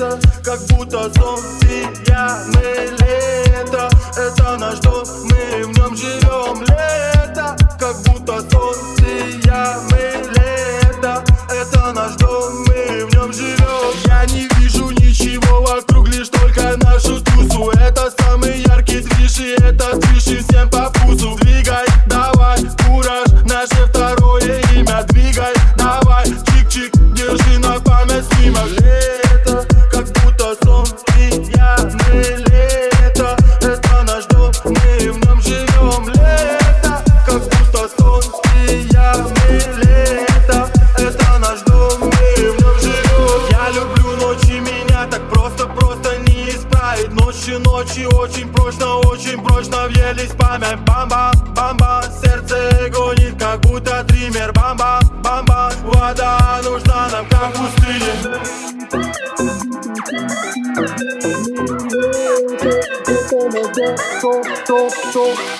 это Как будто зомби, я мы лето. Это наш дом, мы ночи, ночи Очень прочно, очень прочно въелись память. Бамба, бамба, сердце гонит Как будто триммер. Бамба, бамба, вода нужна нам как пустыне Thank you.